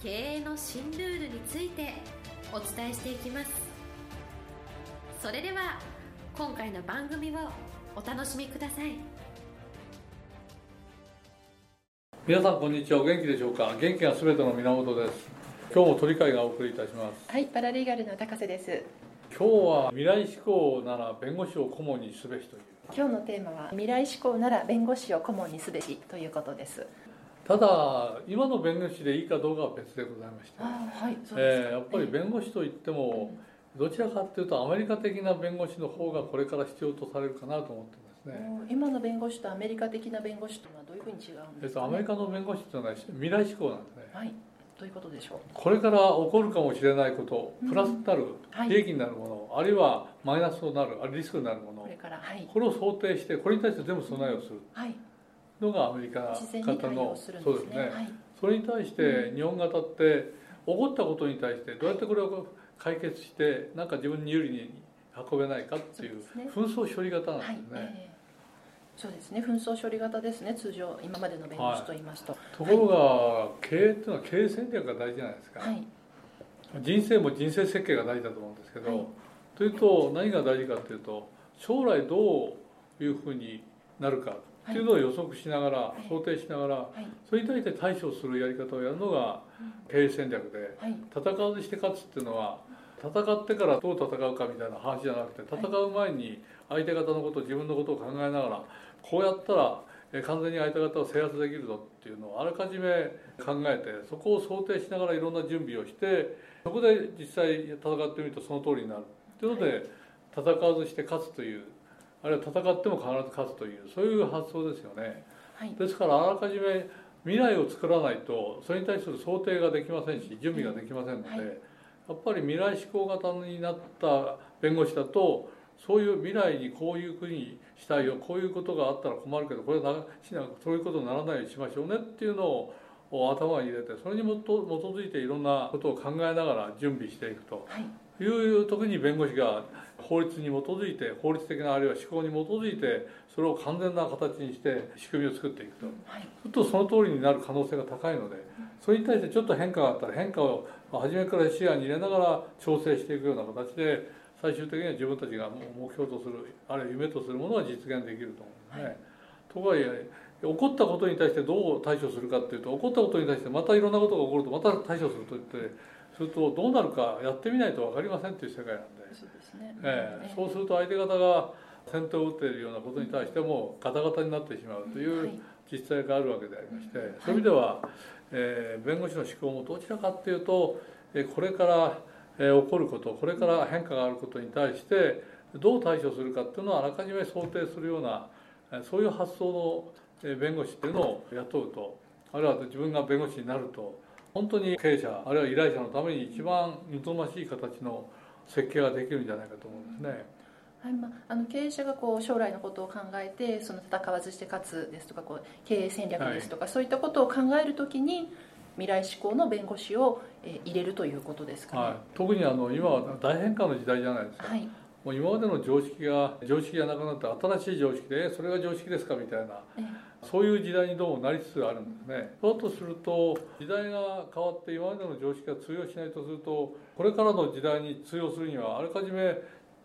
経営の新ルールについてお伝えしていきます。それでは今回の番組をお楽しみください。皆さんこんにちは。お元気でしょうか？元気がすべての源です。今日も鳥飼がお送りいたします。はい、パラリーガルの高瀬です。今日は未来志向なら弁護士を顧問にすべしという。今日のテーマは未来志向なら弁護士を顧問にすべしということです。ただ今の弁護士でいいかどうかは別でございまして、はい、え。ーやっぱり弁護士といってもどちらかというとアメリカ的な弁護士の方がこれから必要とされるかなと思ってますね、今の弁護士とアメリカ的な弁護士というのはどういうふうに違うんですか、ね。と、アメリカの弁護士というのは未来志向なんですね。はい、どういうことでしょう？これから起こるかもしれないことプラスになる、はい。利益になるものあるいはマイナスとなるあるいはリスクになるもの。これから、はい、これを想定してこれに対して全部備えをする。はい、のがアメリカ型のそうですね。それに対して日本型って起こったことに対してどうやってこれを解決してなんか自分に有利に運べないかっていう紛争処理型なんですはい、ね、え。ーそうですね。紛争処理型ですね。通常今までの弁護士と言いますと。ところが経営っていうのは経営戦略が大事じゃないですか、はい、人生も人生設計が大事だと思うんですけど、はい。というと何が大事かというと将来どういうふうになるかってい。うのを予測しながら、い。想定しながらはい、それに対して対処するやり方をやるのが経営戦略ではい、戦わずして勝つっていうのは戦ってからどう戦うかみたいな話じゃなくて戦う前に相手方のこと自分のことを考えながらこうやったらえ完全に相手方を制圧できるぞっていうのをあらかじめ考えてそこを想定しながらいろんな準備をしてそこで実際戦ってみるとその通りになるっていうので戦わずして勝つというあるいは戦っても必ず勝つというそういう発想ですよね。はい、ですからあらかじめ未来を作らないとそれに対する想定ができませんし準備ができませんので、はい。やっぱり未来志向型になった弁護士だとそういう未来にこういうふうにしたいよこういうことがあったら困るけどこれはなしなそういうことにならないようにしましょうねっていうのを頭に入れてそれに基基づいていろんなことを考えながら準備していくと。はい、いう時に弁護士が法律に基づいて法律的なあるいは思考に基づいてそれを完全な形にして仕組みを作っていくと。はい、するとその通りになる可能性が高いのでそれに対してちょっと変化があったら変化を初めから視野に入れながら調整していくような形で最終的には自分たちが目標とするあるいは夢とするものは実現できると思うんですね。はいとはいえ起こったことに対してどう対処するかっていうと起こったことに対してまたいろんなことが起こるとまた対処すると言ってするとどうなるかやってみないと分かりませんっていう世界なんで。そうですね。ええそうすると相手方が先手を打っているようなことに対してもガタガタになってしまうというはい実際があるわけでありまして、そういう意味では、えー弁護士の思考もどちらかっていうと、えーこれから、えー起こることこれから変化があることに対してどう対処するかっていうのをあらかじめ想定するような、えーそういう発想の、えー弁護士っていうのを雇うとあるいは自分が弁護士になると本当に経営者あるいは依頼者のために一番望ましい形の設計ができるんじゃないかと思うんですね。はいまあ、あの経営者がこう将来のことを考えてその戦わずして勝つですとかこう経営戦略ですとか、そういったことを考えるときに未来志向の弁護士を、えー入れるということですかね。はい、特にあの今は大変化の時代じゃないですか、はい。もう今までの常識が常識がなくなって新しい常識でえそれが常識ですかみたいなえそういう時代にどうもなりつつあるんですねそうとすると時代が変わって今までの常識が通用しないとするとこれからの時代に通用するにはあらかじめ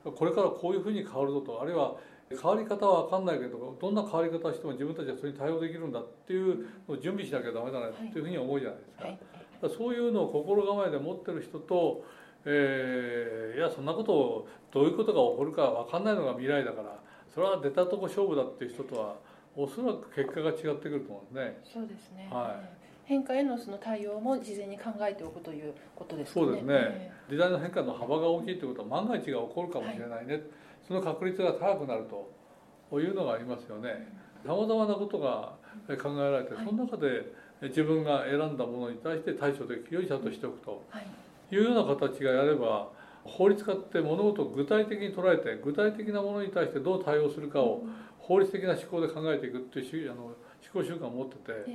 これからこういうふうに変わるぞとあるいは変わり方は分かんないけどどんな変わり方をしても自分たちはそれに対応できるんだっていうのを準備しなきゃダメだねっていうふうに思うじゃないですか。はそういうのを心構えで持ってる人と、えーいやそんなことをどういうことが起こるか分かんないのが未来だからそれは出たとこ勝負だっていう人とはおそらく結果が違ってくると思うんですね。そうですね、は変化へのその対応も事前に考えておくということですかね。そうですね。え時代の変化の幅が大きいということは万が一が起こるかもしれないね、その確率が高くなるというのがありますよね。さまざまなことが考えられて、はい。その中で自分が選んだものに対して対処できるようにちゃんとしておくと。はい。いうような形がやれば法律家って物事を具体的に捉えて具体的なものに対してどう対応するかを法律的な思考で考えていくっていうしあの思考習慣を持ってて、え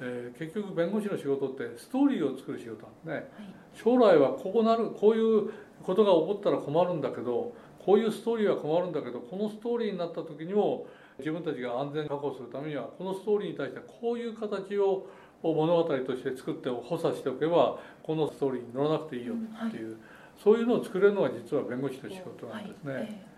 え。ー結局弁護士の仕事ってストーリーを作る仕事なんですね。はい。将来はこうなるこういうことが起こったら困るんだけどこういうストーリーは困るんだけどこのストーリーになった時にも自分たちが安全確保するためにはこのストーリーに対してこういう形を物語として作って補佐しておけばこのストーリーに乗らなくていいよっていう、そういうのを作れるのが実は弁護士の仕事なんですね。はい。え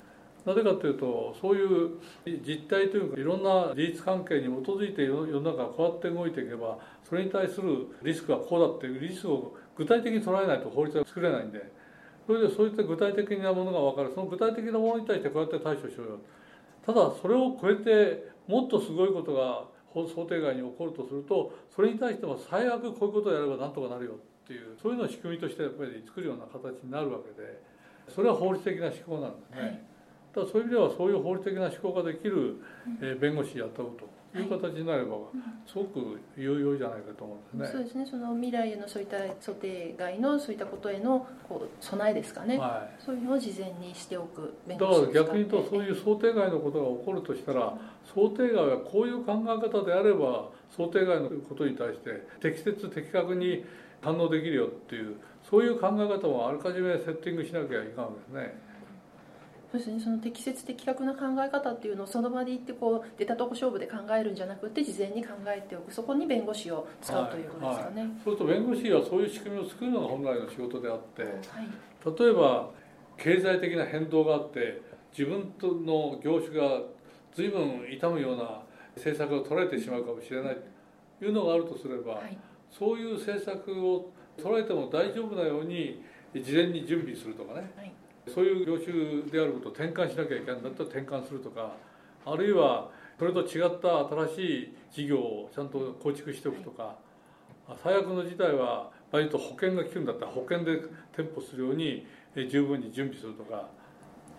なぜかというとそういう実態というかいろんな事実関係に基づいて世の中がこうやって動いていけばそれに対するリスクはこうだっていうリスクを具体的に捉えないと法律は作れないんで。それでそういった具体的なものが分かる。その具体的なものに対してこうやって対処しよう。よただそれを超えてもっとすごいことが想定外に起こるとするとそれに対しても最悪こういうことをやればなんとかなるよっていうそういうのを仕組みとしてやっぱり作るような形になるわけでそれは法律的な思考なんですね。はい。だからそういう意味ではそういう法律的な思考ができる、えー弁護士雇うとい。う形になればすごく有用じゃないかと思うんですね。そうですね。その未来へのそういった想定外のそういったことへのこう備えですかね、はそういうのを事前にしておくい、だから逆に言うとそういう想定外のことが起こるとしたら想定外はこういう考え方であれば想定外のことに対して適切的確に反応できるよっていうそういう考え方もあらかじめセッティングしなきゃいかんわけですね。そうですねその適切的確な考え方っていうのをその場で言ってこう出たとこ勝負で考えるんじゃなくて事前に考えておく。そこに弁護士を使うということですかね、そうすると弁護士はそういう仕組みを作るのが本来の仕事であって。はい。例えば経済的な変動があって自分との業種が随分痛むような政策を取られてしまうかもしれないというのがあるとすれば、はい。そういう政策を取られても大丈夫なように事前に準備するとかね。はいそういう業種であることを転換しなきゃいけないんだったら転換するとかあるいはそれと違った新しい事業をちゃんと構築しておくとか、最悪の事態は場合に言うと保険が効くんだったら保険で店舗するように十分に準備するとか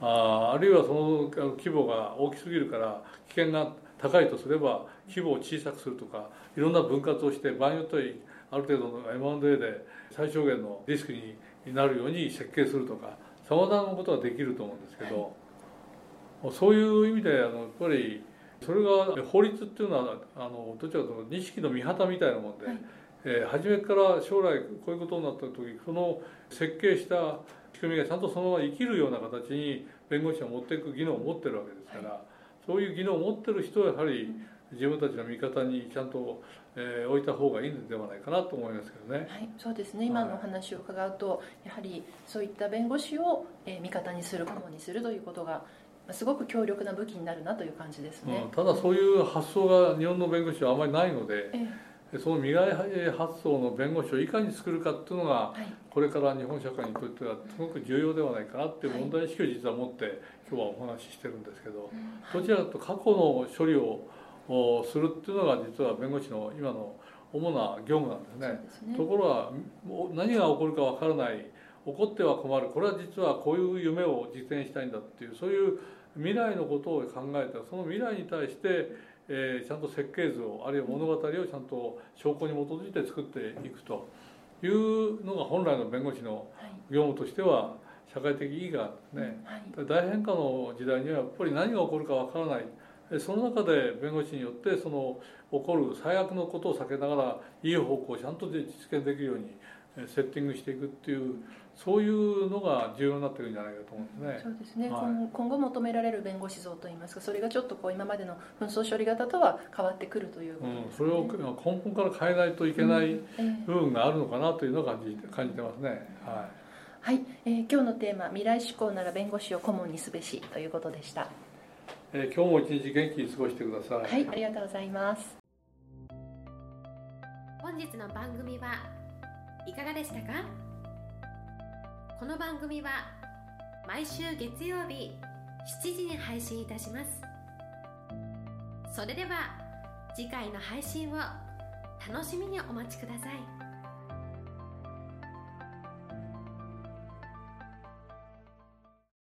ああるいはその規模が大きすぎるから危険が高いとすれば規模を小さくするとかいろんな分割をして場合によってはある程度の M&A で最小限のリスクになるように設計するとかさまざまなことができると思うんですけど、そういう意味であのやっぱりそれが法律っていうのはあのどちらかというと錦の御旗みたいなもんで、はい。えー初めから将来こういうことになった時その設計した仕組みがちゃんとそのまま生きるような形に弁護士は持っていく技能を持ってるわけですから、そういう技能を持ってる人はやはり自分たちの味方にちゃんと、えー置いた方がいいのではないかなと思いますけどね。はい、そうですね。今のお話を伺うとやはりそういった弁護士を、えー味方にする顧問にするということがまあすごく強力な武器になるなという感じですね。うん、、ただそういう発想が日本の弁護士はあまりないのでえその未来発想の弁護士をいかに作るかっていうのがーはい。これから日本社会にとってはすごく重要ではないかなっていう問題意識を実は持って今日はお話ししてるんですけどどちらかと過去の処理をおするっていうのが実は弁護士の今の主な業務なんですね。すねところがもう何が起こるかわからない起こっては困るこれは実はこういう夢を実現したいんだっていうそういう未来のことを考えたその未来に対して、えーちゃんと設計図をあるいは物語をちゃんと証拠に基づいて作っていくというのが本来の弁護士のはい業務としては社会的意義があるんですね。はい大変化の時代にはやっぱり何が起こるかわからないえその中で弁護士によってその起こる最悪のことを避けながらいい方向をちゃんと実現できるようにえセッティングしていくっていうそういうのが重要になってくるんじゃないかと思うんですね。そうですね、はい。今今後求められる弁護士像といいますかそれがちょっとこう今までの紛争処理型とは変わってくるというこうん、とですそれを根本から変えないといけない部分があるのかなというのを感じ感じてますね。ははい、えー今日のテーマ「未来志向なら弁護士を顧問にすべし」ということでした。い、えー今日も一日元気に過ごしてください。はいありがとうございます。本日の番組はいかがでしたか？この番組は毎週月曜日7時に配信いたします。それでは次回の配信を楽しみにお待ちください